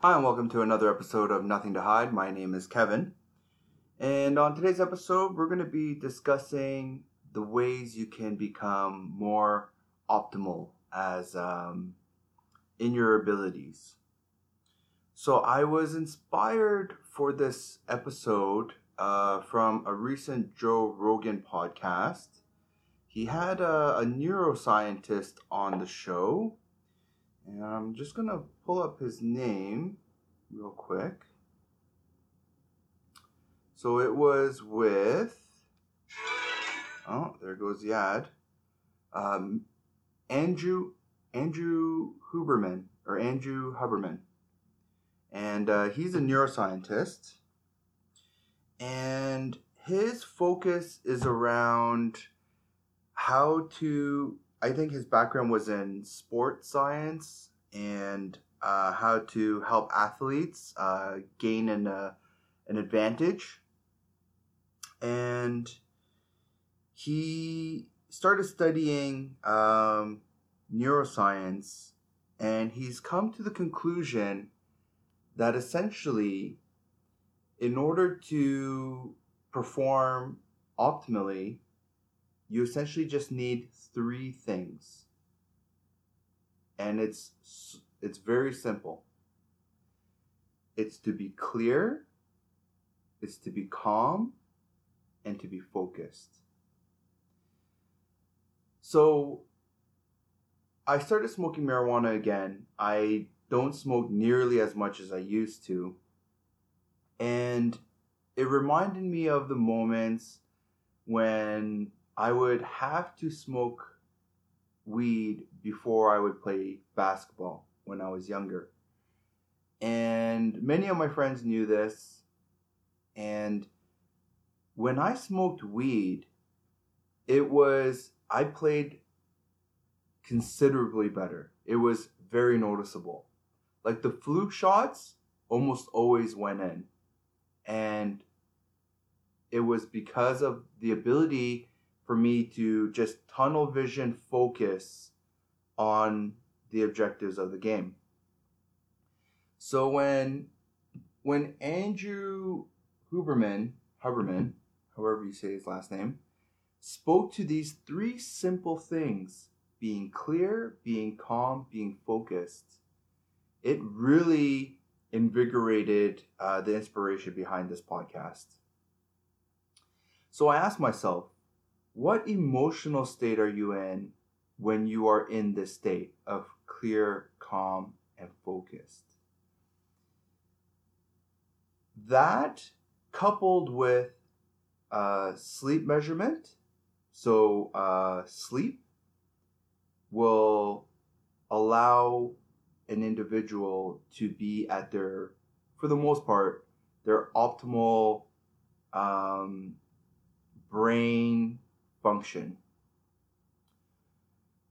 Hi, and welcome to another episode of Nothing to Hide. My name is Kevin. And on today's episode, we're going to be discussing the ways you can become more optimal as um, in your abilities. So I was inspired for this episode uh, from a recent Joe Rogan podcast. He had a, a neuroscientist on the show, and I'm just gonna pull up his name real quick. So it was with. Oh, there goes the ad. Um, Andrew Andrew Huberman or Andrew Huberman, and uh, he's a neuroscientist, and his focus is around how to. I think his background was in sports science and uh, how to help athletes uh, gain an uh, an advantage, and he started studying um, neuroscience, and he's come to the conclusion that essentially, in order to perform optimally, you essentially just need three things. And it's it's very simple. It's to be clear, it's to be calm, and to be focused. So I started smoking marijuana again. I don't smoke nearly as much as I used to. And it reminded me of the moments when I would have to smoke weed before I would play basketball when I was younger. And many of my friends knew this. And when I smoked weed, it was, I played considerably better. It was very noticeable. Like the fluke shots almost always went in. And it was because of the ability for me to just tunnel vision focus on the objectives of the game. So when when Andrew Huberman, Huberman, however you say his last name, spoke to these three simple things being clear, being calm, being focused, it really invigorated uh, the inspiration behind this podcast. So I asked myself, what emotional state are you in when you are in this state of clear, calm, and focused? That coupled with uh, sleep measurement, so uh, sleep will allow an individual to be at their, for the most part, their optimal um, brain function.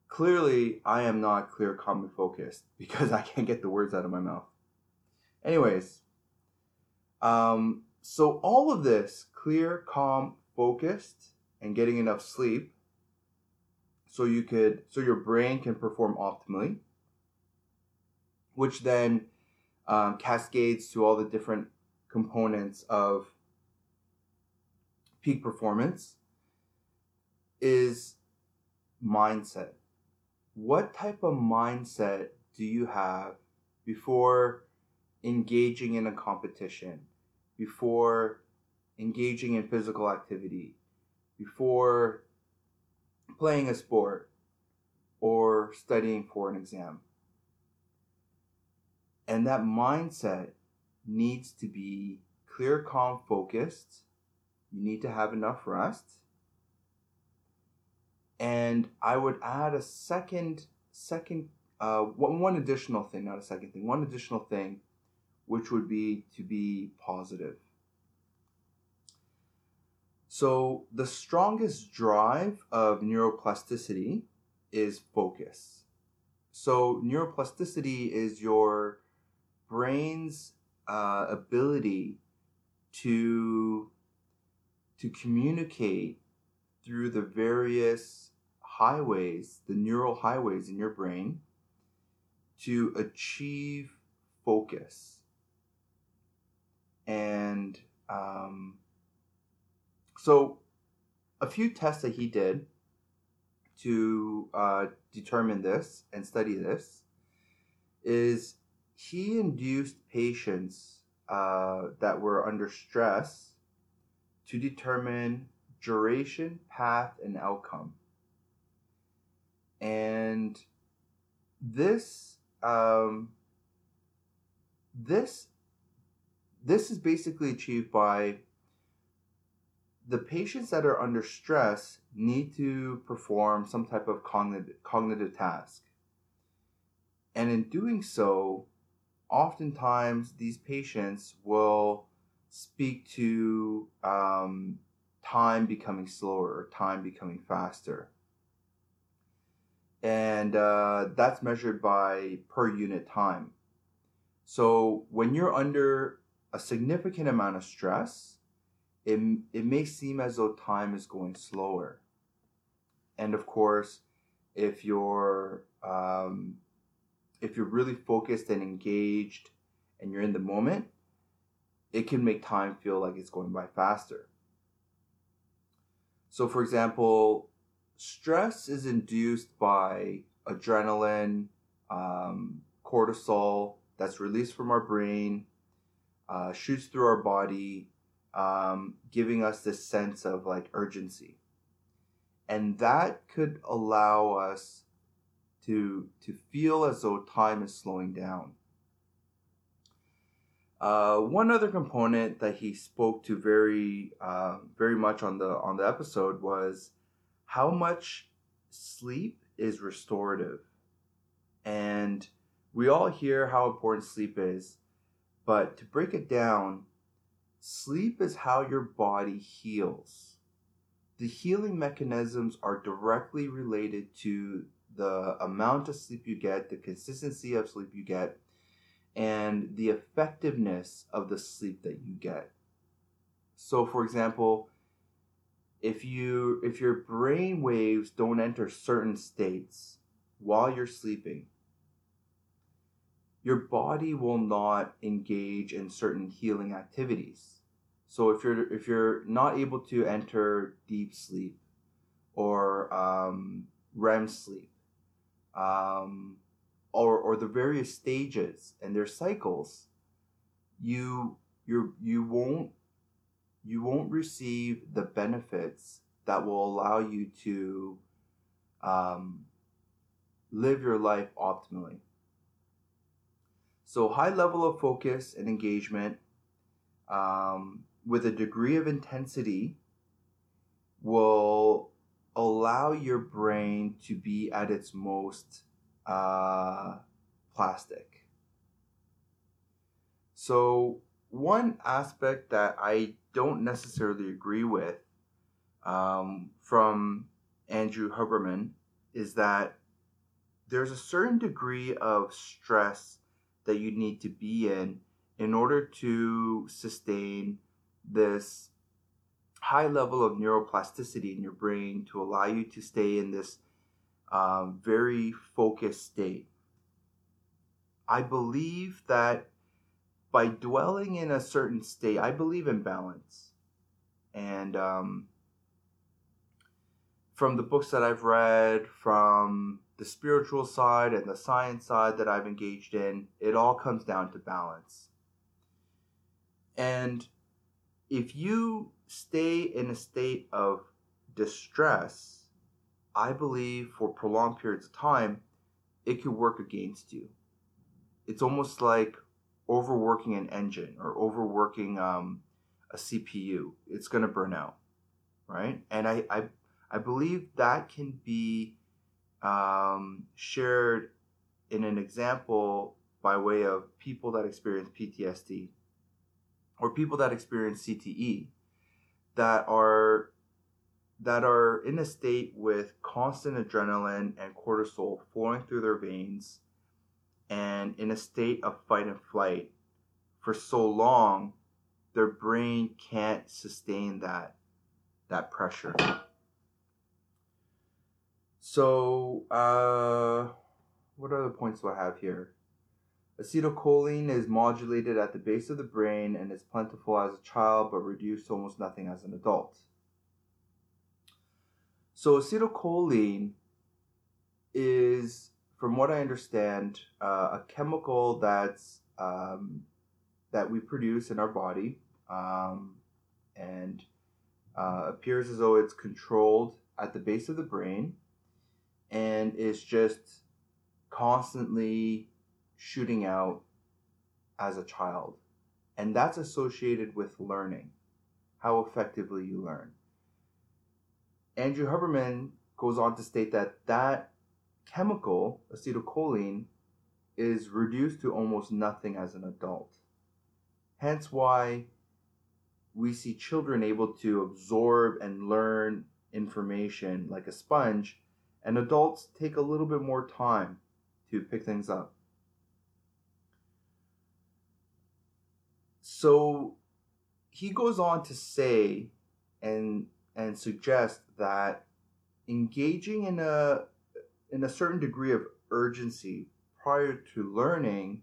Clearly, I am not clear, calm, and focused because I can't get the words out of my mouth. Anyways, um, so all of this clear, calm, focused, and getting enough sleep so you could so your brain can perform optimally which then um, cascades to all the different components of peak performance is mindset what type of mindset do you have before engaging in a competition before engaging in physical activity before playing a sport or studying for an exam. And that mindset needs to be clear, calm, focused. You need to have enough rest. And I would add a second, second, uh, one, one additional thing, not a second thing, one additional thing, which would be to be positive. So, the strongest drive of neuroplasticity is focus. So, neuroplasticity is your brain's uh, ability to, to communicate through the various highways, the neural highways in your brain, to achieve focus. and um, so a few tests that he did to uh, determine this and study this is he induced patients uh, that were under stress to determine duration, path, and outcome. And this um, this this is basically achieved by the patients that are under stress need to perform some type of cognitive, cognitive task. And in doing so, oftentimes these patients will speak to um, time becoming slower or time becoming faster. And uh, that's measured by per unit time. So when you're under a significant amount of stress, it, it may seem as though time is going slower. And of course, if you're um, if you're really focused and engaged and you're in the moment, it can make time feel like it's going by faster. So, for example, stress is induced by adrenaline, um, cortisol that's released from our brain, uh, shoots through our body, um, giving us this sense of like urgency. And that could allow us to, to feel as though time is slowing down. Uh, one other component that he spoke to very, uh, very much on the on the episode was how much sleep is restorative, and we all hear how important sleep is, but to break it down, sleep is how your body heals. The healing mechanisms are directly related to the amount of sleep you get, the consistency of sleep you get, and the effectiveness of the sleep that you get. So for example, if you if your brain waves don't enter certain states while you're sleeping, your body will not engage in certain healing activities. So if you're if you're not able to enter deep sleep or um, REM sleep, um, or or the various stages and their cycles, you you you won't you won't receive the benefits that will allow you to um, live your life optimally. So, high level of focus and engagement um, with a degree of intensity will allow your brain to be at its most uh, plastic. So, one aspect that I don't necessarily agree with um, from Andrew Huberman is that there's a certain degree of stress that you need to be in in order to sustain this high level of neuroplasticity in your brain to allow you to stay in this um, very focused state. I believe that by dwelling in a certain state, I believe in balance. And um, from the books that I've read, from the spiritual side and the science side that I've engaged in, it all comes down to balance. And if you stay in a state of distress, I believe for prolonged periods of time, it could work against you. It's almost like overworking an engine or overworking um, a CPU. It's going to burn out, right? And I, I, I believe that can be um, shared in an example by way of people that experience PTSD or people that experience CTE that are that are in a state with constant adrenaline and cortisol flowing through their veins and in a state of fight and flight for so long their brain can't sustain that that pressure so, uh, what other points do I have here? Acetylcholine is modulated at the base of the brain and is plentiful as a child but reduced to almost nothing as an adult. So, acetylcholine is, from what I understand, uh, a chemical that's um, that we produce in our body um, and uh, appears as though it's controlled at the base of the brain and is just constantly shooting out as a child. And that's associated with learning, how effectively you learn. Andrew Huberman goes on to state that that chemical, acetylcholine, is reduced to almost nothing as an adult. Hence why we see children able to absorb and learn information like a sponge, and adults take a little bit more time to pick things up. So he goes on to say and and suggest that engaging in a in a certain degree of urgency prior to learning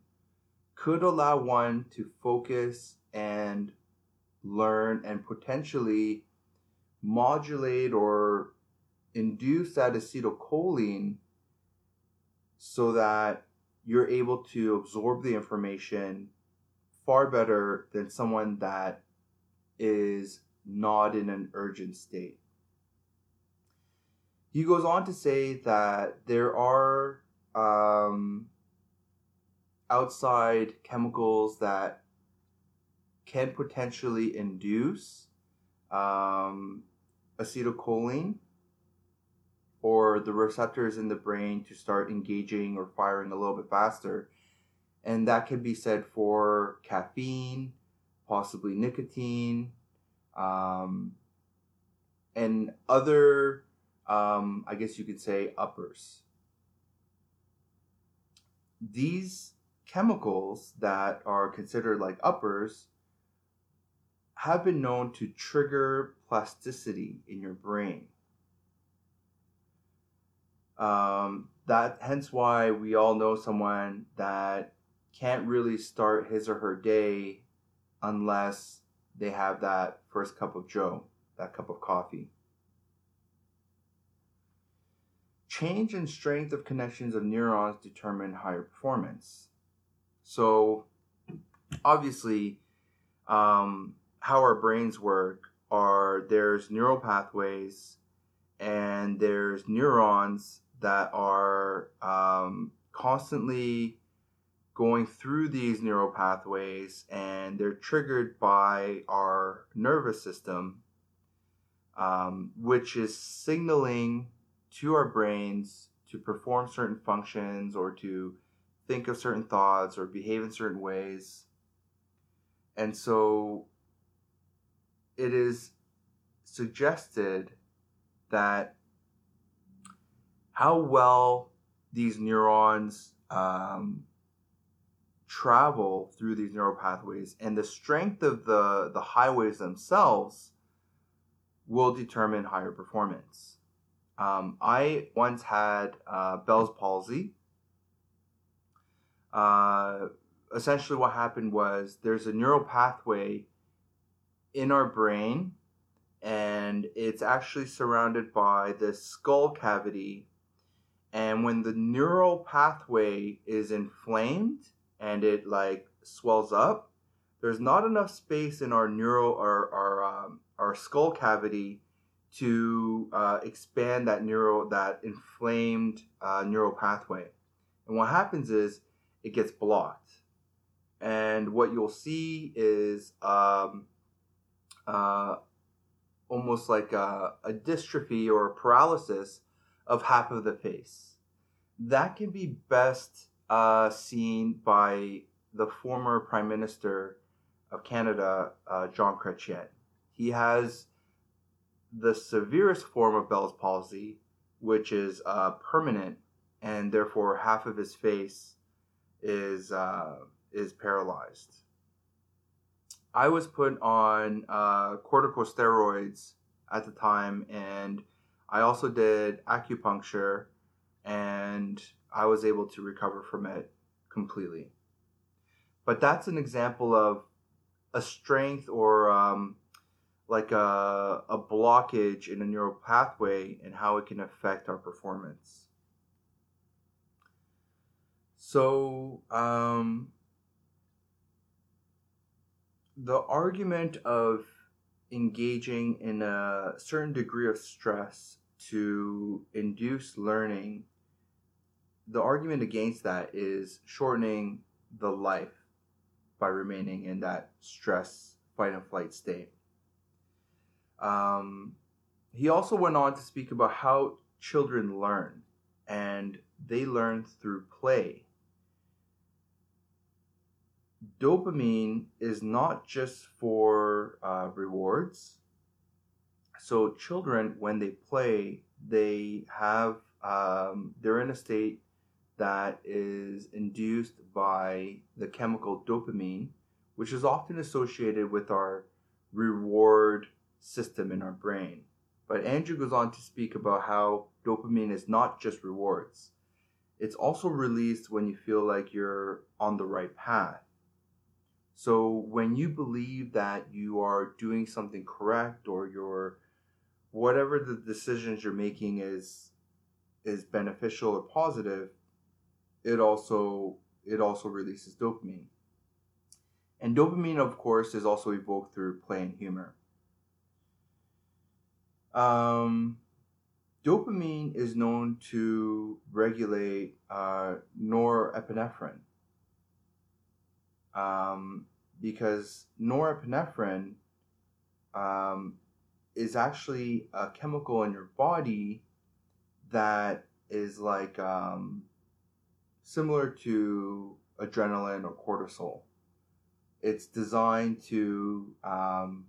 could allow one to focus and learn and potentially modulate or induce that acetylcholine so that you're able to absorb the information far better than someone that is not in an urgent state. He goes on to say that there are um, outside chemicals that can potentially induce um, acetylcholine or the receptors in the brain to start engaging or firing a little bit faster. And that can be said for caffeine, possibly nicotine, um, and other, um, I guess you could say, uppers. These chemicals that are considered like uppers have been known to trigger plasticity in your brain. Um, that hence why we all know someone that can't really start his or her day unless they have that first cup of joe, that cup of coffee. Change in strength of connections of neurons determine higher performance. So, obviously, um, how our brains work are there's neural pathways and there's neurons that are um, constantly going through these neural pathways and they're triggered by our nervous system, um, which is signaling to our brains to perform certain functions or to think of certain thoughts or behave in certain ways. And so it is suggested that how well these neurons um, travel through these neural pathways and the strength of the, the highways themselves will determine higher performance. Um, I once had uh, Bell's palsy. Uh, essentially, what happened was there's a neural pathway in our brain, and it's actually surrounded by the skull cavity. And when the neural pathway is inflamed and it like swells up, there's not enough space in our neural or our um, our skull cavity to uh, expand that neural that inflamed uh, neural pathway. And what happens is it gets blocked. And what you'll see is um, uh, almost like a, a dystrophy or a paralysis of half of the face. That can be best uh, seen by the former Prime Minister of Canada, uh, John Chrétien. He has the severest form of Bell's palsy, which is uh, permanent, and therefore half of his face is uh, is paralyzed. I was put on uh, corticosteroids at the time, and I also did acupuncture, and I was able to recover from it completely. but that's an example of a strength or um, like a, a blockage in a neural pathway and how it can affect our performance. So, um, the argument of engaging in a certain degree of stress to induce learning, the argument against that is shortening the life by remaining in that stress, fight and flight state. Um, he also went on to speak about how children learn, and they learn through play. Dopamine is not just for uh, rewards. So children, when they play, they have um, they're in a state that is induced by the chemical dopamine, which is often associated with our reward system in our brain. But Andrew goes on to speak about how dopamine is not just rewards, it's also released when you feel like you're on the right path. So when you believe that you are doing something correct or you're whatever the decisions you're making is is beneficial or positive, it also it also releases dopamine. And dopamine, of course, is also evoked through play and humor. Um, dopamine is known to regulate uh, norepinephrine um, because norepinephrine um, is actually a chemical in your body that is like um, similar to adrenaline or cortisol. It's designed to um,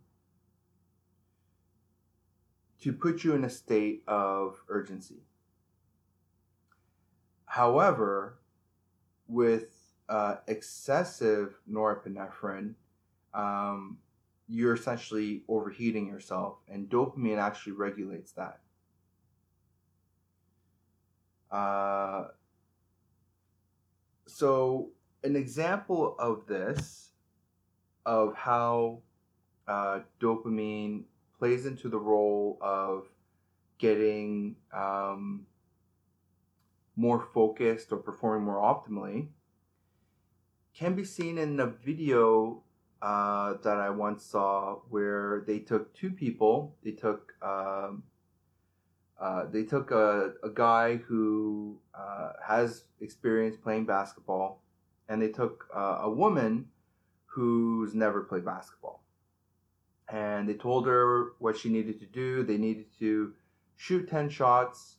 to put you in a state of urgency. However, with uh, excessive norepinephrine, um, you're essentially overheating yourself, and dopamine actually regulates that. Uh, so, an example of this, of how uh, dopamine plays into the role of getting um, more focused or performing more optimally can be seen in a video uh, that I once saw where they took two people. They took um, uh, they took a, a guy who uh, has experience playing basketball, and they took uh, a woman who's never played basketball and they told her what she needed to do. They needed to shoot 10 shots,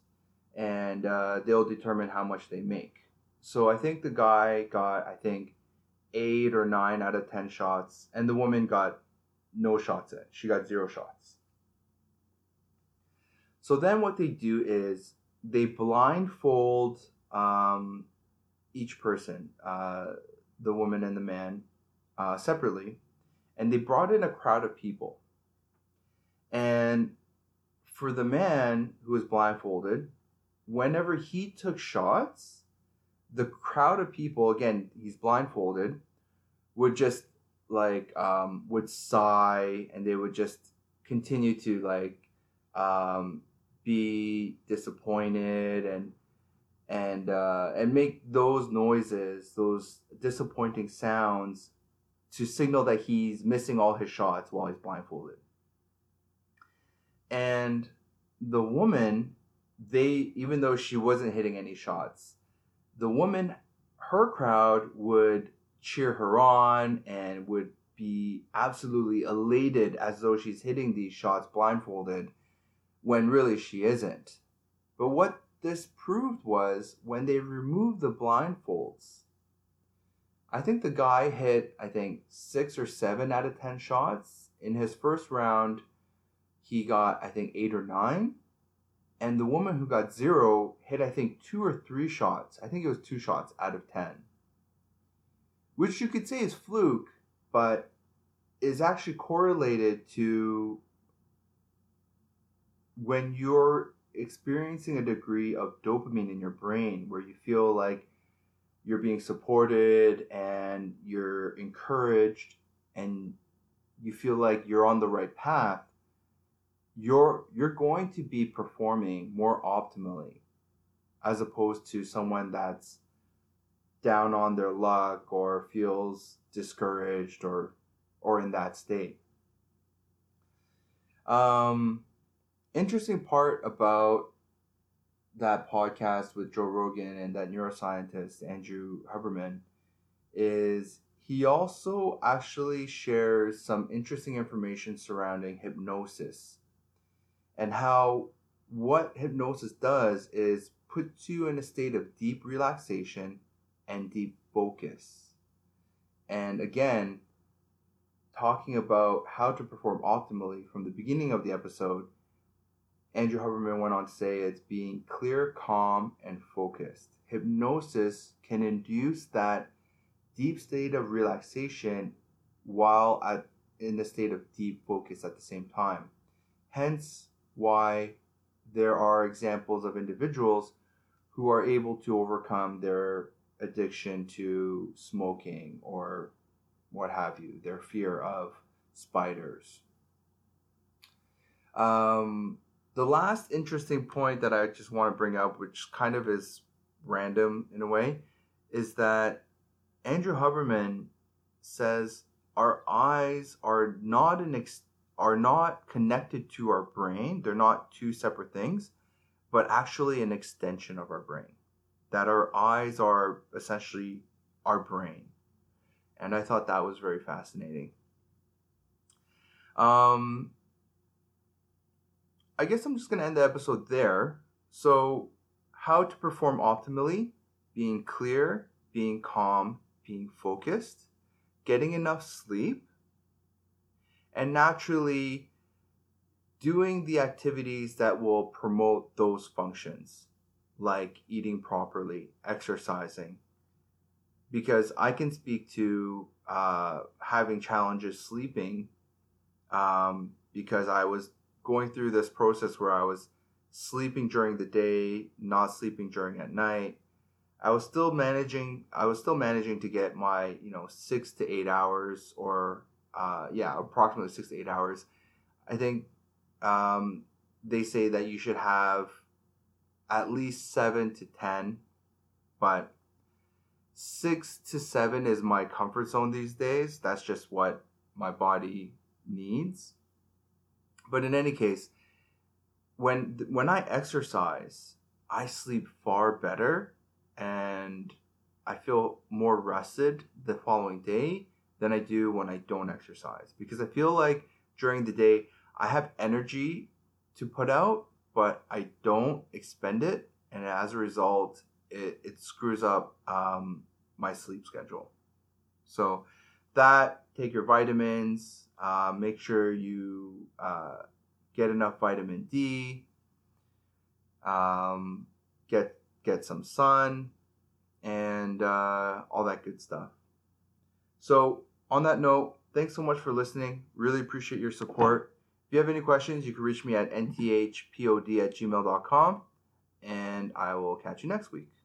and uh, they'll determine how much they make. So I think the guy got, I think, eight or nine out of 10 shots, and the woman got no shots in. She got zero shots. So then what they do is they blindfold um, each person, uh, the woman and the man, uh, separately and they brought in a crowd of people. And for the man who was blindfolded, whenever he took shots, the crowd of people, again, he's blindfolded, would just like um, would sigh and they would just continue to like um, be disappointed and and uh, and make those noises, those disappointing sounds to signal that he's missing all his shots while he's blindfolded. And the woman, they even though she wasn't hitting any shots, the woman, her crowd would cheer her on and would be absolutely elated as though she's hitting these shots blindfolded when really she isn't. But what this proved was when they removed the blindfolds, I think the guy hit, I think, six or seven out of 10 shots. In his first round, he got, I think, eight or nine. And the woman who got zero hit, I think, two or three shots. I think it was two shots out of 10. Which you could say is fluke, but is actually correlated to when you're experiencing a degree of dopamine in your brain where you feel like you're being supported and you're encouraged and you feel like you're on the right path, you're you're going to be performing more optimally as opposed to someone that's down on their luck or feels discouraged or or in that state. Um interesting part about that podcast with Joe Rogan and that neuroscientist Andrew Huberman is he also actually shares some interesting information surrounding hypnosis and how what hypnosis does is puts you in a state of deep relaxation and deep focus. And again, talking about how to perform optimally from the beginning of the episode, Andrew Huberman went on to say it's being clear, calm, and focused. Hypnosis can induce that deep state of relaxation while at in a state of deep focus at the same time. Hence why there are examples of individuals who are able to overcome their addiction to smoking or what have you, their fear of spiders. Um, the last interesting point that I just want to bring up, which kind of is random in a way, is that Andrew Huberman says our eyes are not an ex- are not connected to our brain. They're not two separate things, but actually an extension of our brain. That our eyes are essentially our brain. And I thought that was very fascinating. Um, I guess I'm just going to end the episode there. So, how to perform optimally, being clear, being calm, being focused, getting enough sleep, and naturally doing the activities that will promote those functions, like eating properly, exercising. Because I can speak to uh, having challenges sleeping um, because I was going through this process where I was sleeping during the day, not sleeping during at night. I was still managing. I was still managing to get my you know six to eight hours, or uh, yeah, approximately six to eight hours. I think um, they say that you should have at least seven to ten, but six to seven is my comfort zone these days. That's just what my body needs. But in any case, when when I exercise, I sleep far better and I feel more rested the following day than I do when I don't exercise because I feel like during the day I have energy to put out, but I don't expend it, and as a result, it, it screws up um, my sleep schedule. So that take your vitamins, uh, make sure you uh, get enough vitamin D. Um, get get some sun, and uh, all that good stuff. So on that note, thanks so much for listening. Really appreciate your support. If you have any questions, you can reach me at nthpod at gmail.com, and I will catch you next week.